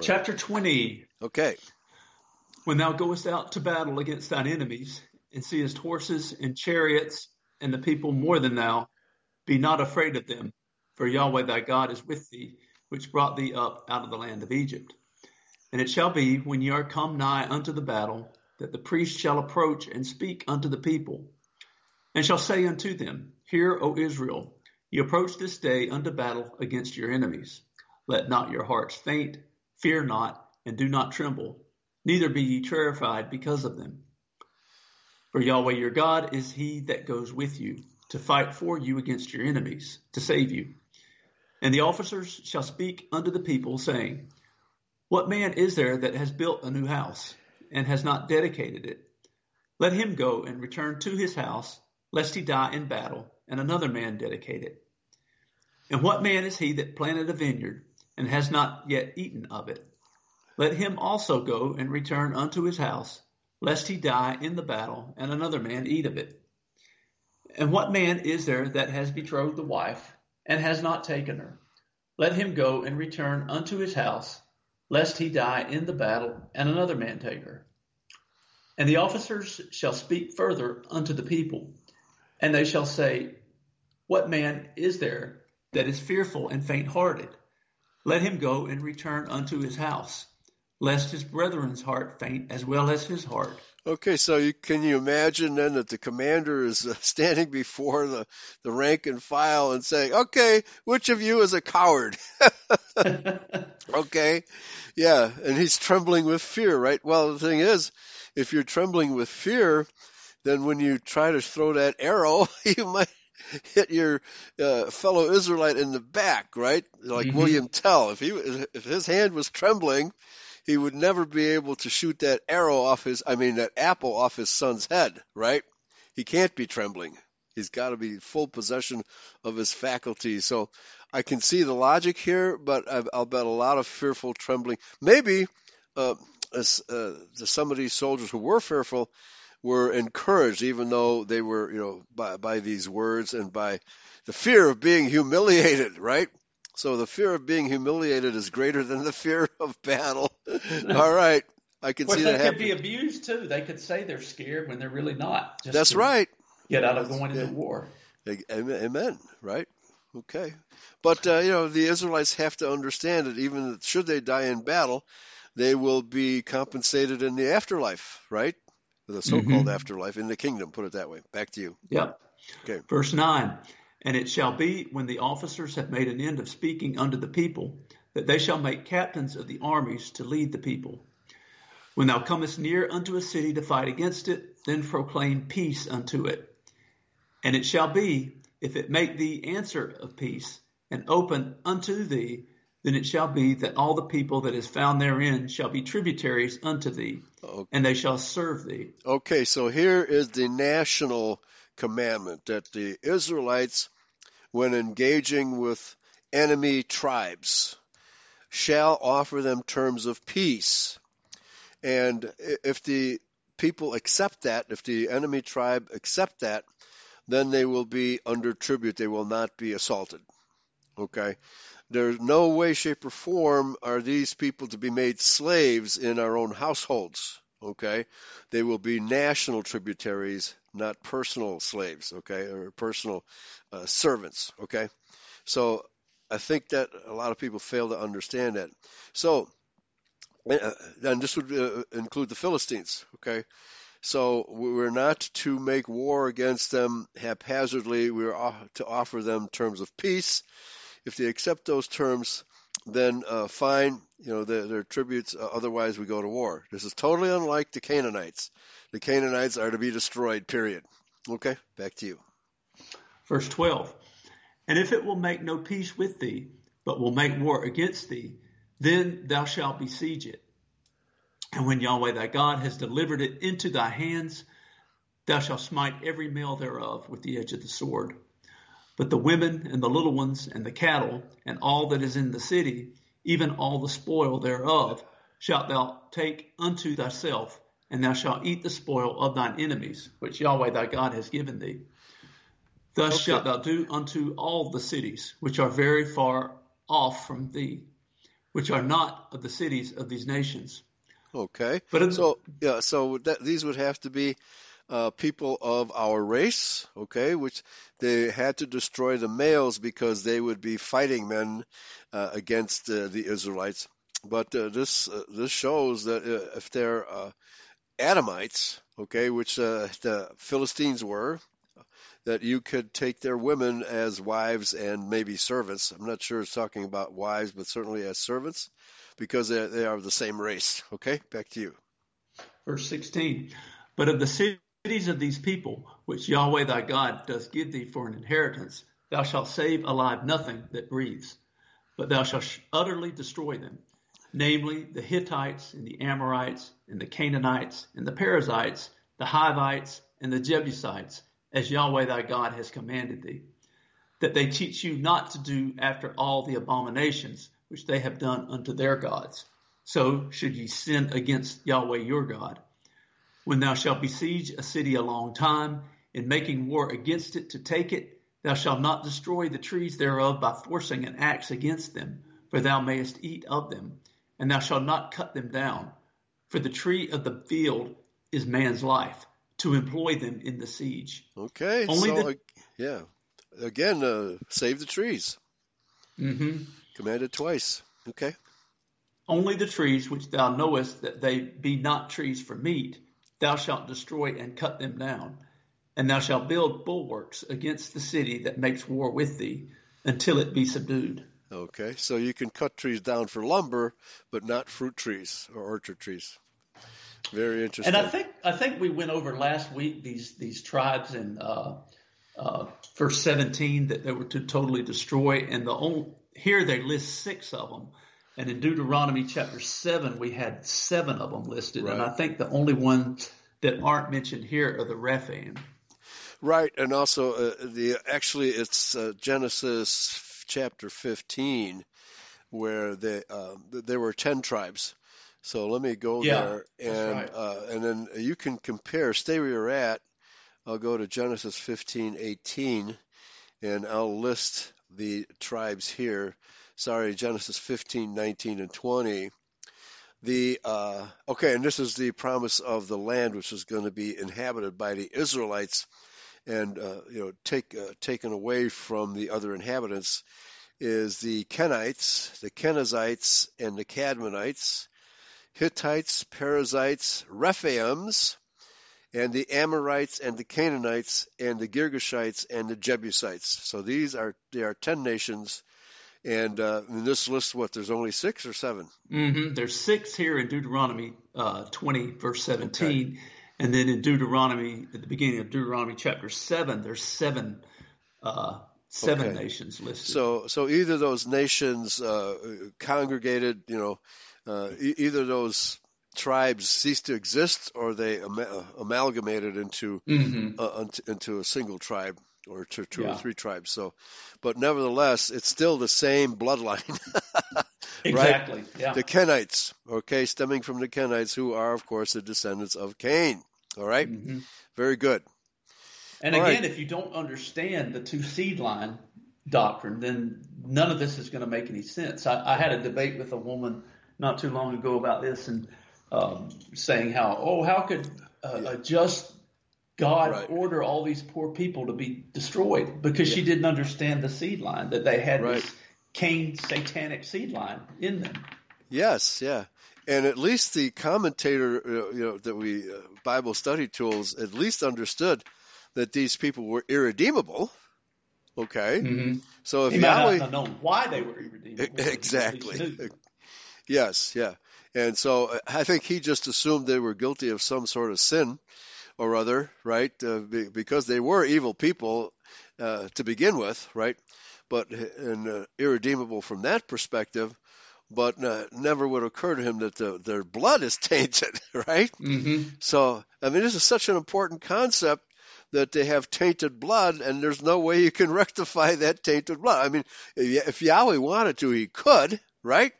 Chapter 20. Okay. When thou goest out to battle against thine enemies, and seest horses and chariots and the people more than thou, be not afraid of them, for Yahweh thy God is with thee, which brought thee up out of the land of Egypt. And it shall be, when ye are come nigh unto the battle, that the priest shall approach and speak unto the people, and shall say unto them, Hear, O Israel, ye approach this day unto battle against your enemies. Let not your hearts faint, fear not, and do not tremble, neither be ye terrified because of them. For Yahweh your God is he that goes with you, to fight for you against your enemies, to save you. And the officers shall speak unto the people, saying, what man is there that has built a new house and has not dedicated it? Let him go and return to his house, lest he die in battle, and another man dedicate it. And what man is he that planted a vineyard and has not yet eaten of it? Let him also go and return unto his house, lest he die in the battle, and another man eat of it. And what man is there that has betrothed the wife and has not taken her? Let him go and return unto his house lest he die in the battle, and another man take her. And the officers shall speak further unto the people, and they shall say, What man is there that is fearful and faint hearted? Let him go and return unto his house, lest his brethren's heart faint as well as his heart. Okay, so you, can you imagine then that the commander is uh, standing before the, the rank and file and saying, okay, which of you is a coward? okay, yeah, and he's trembling with fear, right? Well, the thing is, if you're trembling with fear, then when you try to throw that arrow, you might hit your uh, fellow Israelite in the back, right? Like mm-hmm. William Tell, if he if his hand was trembling, he would never be able to shoot that arrow off his, I mean, that apple off his son's head, right? He can't be trembling. He's got to be full possession of his faculties. So I can see the logic here, but I'll bet a lot of fearful trembling. Maybe uh, as, uh, some of these soldiers who were fearful were encouraged, even though they were, you know, by, by these words and by the fear of being humiliated, right? So the fear of being humiliated is greater than the fear of battle. All right. I can see that happening. They could be abused too. They could say they're scared when they're really not. That's right. Get out of going into war. Amen. Right. Okay. But uh, you know the Israelites have to understand that even should they die in battle, they will be compensated in the afterlife, right? The so-called mm-hmm. afterlife in the kingdom. Put it that way. Back to you. Yep. Okay. Verse nine. And it shall be when the officers have made an end of speaking unto the people, that they shall make captains of the armies to lead the people. When thou comest near unto a city to fight against it, then proclaim peace unto it. And it shall be, if it make thee answer of peace, and open unto thee, then it shall be that all the people that is found therein shall be tributaries unto thee, okay. and they shall serve thee. Okay, so here is the national commandment that the Israelites, when engaging with enemy tribes, shall offer them terms of peace. And if the people accept that, if the enemy tribe accept that, then they will be under tribute. They will not be assaulted. Okay? There's no way, shape, or form are these people to be made slaves in our own households. Okay? They will be national tributaries, not personal slaves. Okay? Or personal uh, servants. Okay? So I think that a lot of people fail to understand that. So, uh, and this would uh, include the Philistines. Okay? So we're not to make war against them haphazardly. We're to offer them terms of peace. If they accept those terms, then uh, fine, you know, they're, they're tributes. Uh, otherwise, we go to war. This is totally unlike the Canaanites. The Canaanites are to be destroyed, period. Okay, back to you. Verse 12 And if it will make no peace with thee, but will make war against thee, then thou shalt besiege it and when Yahweh thy God has delivered it into thy hands, thou shalt smite every male thereof with the edge of the sword. But the women and the little ones and the cattle and all that is in the city, even all the spoil thereof, shalt thou take unto thyself, and thou shalt eat the spoil of thine enemies, which Yahweh thy God has given thee. Thus okay. shalt thou do unto all the cities which are very far off from thee, which are not of the cities of these nations Okay. But so yeah, so that, these would have to be uh, people of our race, okay, which they had to destroy the males because they would be fighting men uh, against uh, the Israelites. But uh, this uh, this shows that if they're Adamites, okay, which the Philistines were, that you could take their women as wives and maybe servants. I'm not sure it's talking about wives, but certainly as servants because they, they are the same race. Okay, back to you. Verse 16. But of the cities of these people, which Yahweh thy God doth give thee for an inheritance, thou shalt save alive nothing that breathes, but thou shalt utterly destroy them, namely the Hittites and the Amorites and the Canaanites and the Perizzites, the Hivites and the Jebusites, as Yahweh thy God has commanded thee, that they teach you not to do after all the abominations which they have done unto their gods. So should ye sin against Yahweh your God. When thou shalt besiege a city a long time, in making war against it to take it, thou shalt not destroy the trees thereof by forcing an axe against them, for thou mayest eat of them, and thou shalt not cut them down. For the tree of the field is man's life, to employ them in the siege. Okay, Only so the, yeah, again, uh, save the trees. Mm-hmm. Commanded twice. Okay. Only the trees which thou knowest that they be not trees for meat, thou shalt destroy and cut them down. And thou shalt build bulwarks against the city that makes war with thee until it be subdued. Okay, so you can cut trees down for lumber, but not fruit trees or orchard trees. Very interesting. And I think I think we went over last week these these tribes in uh, uh, verse 17 that they were to totally destroy, and the only, here they list six of them. And in Deuteronomy chapter 7, we had seven of them listed. Right. And I think the only ones that aren't mentioned here are the Rephaim. Right. And also, uh, the actually, it's uh, Genesis chapter 15 where they, uh, there were 10 tribes So let me go Yeah, there, and right. uh, and then you can compare. Stay where you're at. I'll go to Genesis 15:18, and I'll list the tribes here. Sorry, Genesis 15, 19, and 20. The uh, okay, and this is the promise of the land which is going to be inhabited by the Israelites, and uh, you know, take uh, taken away from the other inhabitants is the Kenites, the Kenizzites, and the Cadmonites, Hittites, Perizzites, Rephaims, and the Amorites and the Canaanites and the Girgashites and the Jebusites. So these are there are ten nations, and uh, this list, what there's only six or seven. hmm There's six here in Deuteronomy uh, 20, verse 17. And then in Deuteronomy, at the beginning of Deuteronomy chapter 7, there's seven uh, seven Okay. nations listed. So so either those nations uh, congregated, you know, uh, either those tribes ceased to exist or they ama- amalgamated into hmm uh, into a single tribe or two, two or three tribes. So, but nevertheless, it's still the same bloodline. Exactly. Yeah. the Kenites, okay, stemming from the Kenites, who are, of course, the descendants of Cain. All right? hmm very good. And All again, right. if you don't understand the two seed line doctrine, then none of this is going to make any sense. I, I had a debate with a woman not too long ago about this and um, saying how, oh, how could a, a just God Right. order all these poor people to be destroyed? Because she didn't understand the seed line, that they had Right. this Cain satanic seed line in them. Yes, yeah. And at least the commentator, uh, you know, that we uh, Bible study tools at least understood that these people were irredeemable. Okay, Mm-hmm. so if He Yahweh, have known why they were irredeemable. but he at least exactly, yes, yeah, and so uh, I think he just assumed they were guilty of some sort of sin or other, right? Uh, be, because they were evil people uh, to begin with, right? But and uh, irredeemable from that perspective. But uh, never would occur to him that the, their blood is tainted, right? Mm-hmm. So, I mean, this is such an important concept that they have tainted blood, and there's no way you can rectify that tainted blood. I mean, if Yahweh wanted to, he could, right?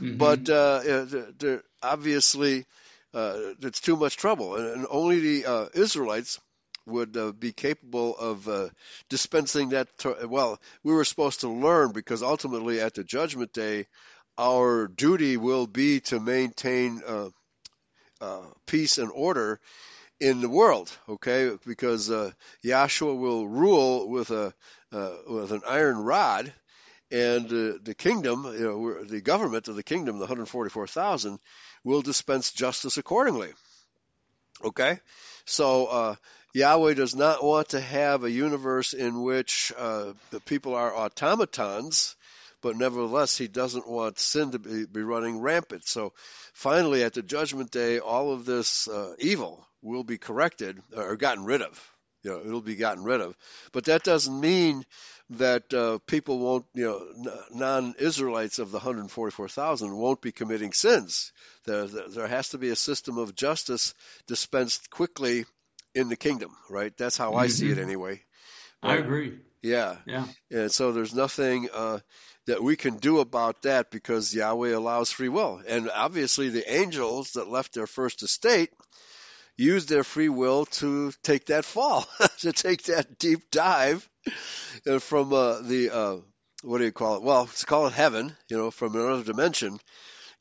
Mm-hmm. But uh, obviously, uh, it's too much trouble, and, and only the uh, Israelites would uh, be capable of uh, dispensing that. To, well, we were supposed to learn because ultimately, at the judgment day, our duty will be to maintain uh, uh, peace and order in the world. Okay, because uh, Yahshua will rule with a uh, with an iron rod, and uh, the kingdom, you know, the government of the kingdom, the 144,000, will dispense justice accordingly. Okay, so uh, Yahweh does not want to have a universe in which uh, the people are automatons, but nevertheless, He doesn't want sin to be, be running rampant. So, finally, at the judgment day, all of this uh, evil will be corrected or gotten rid of. You know, it'll be gotten rid of. But that doesn't mean that uh, people won't, you know, non-Israelites of the 144,000 won't be committing sins. There, there, there has to be a system of justice dispensed quickly in the kingdom, right? That's how I see it anyway. I agree. Yeah. Yeah. And so there's nothing uh, that we can do about that because Yahweh allows free will. And obviously, the angels that left their first estate used their free will to take that fall, to take that deep dive from uh, the, uh, what do you call it? Well, let's call it heaven, you know, from another dimension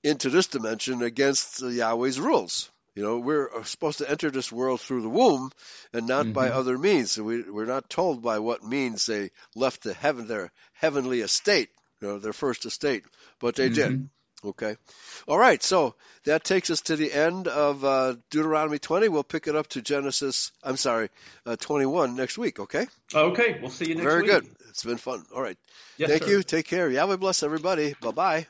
into this dimension against Yahweh's rules. You know, we're supposed to enter this world through the womb and not by Mhm. other means. So we, we're not told by what means they left the heaven, their heavenly estate, you know, their first estate, but they did. Okay. All right. So that takes us to the end of uh, Deuteronomy 20. We'll pick it up to Genesis, I'm sorry, uh, 21 next week. Okay. Okay, we'll see you next Very week. Very good. It's been fun. All right. Yes, Thank sir. you. Take care. Yahweh bless everybody. Bye bye.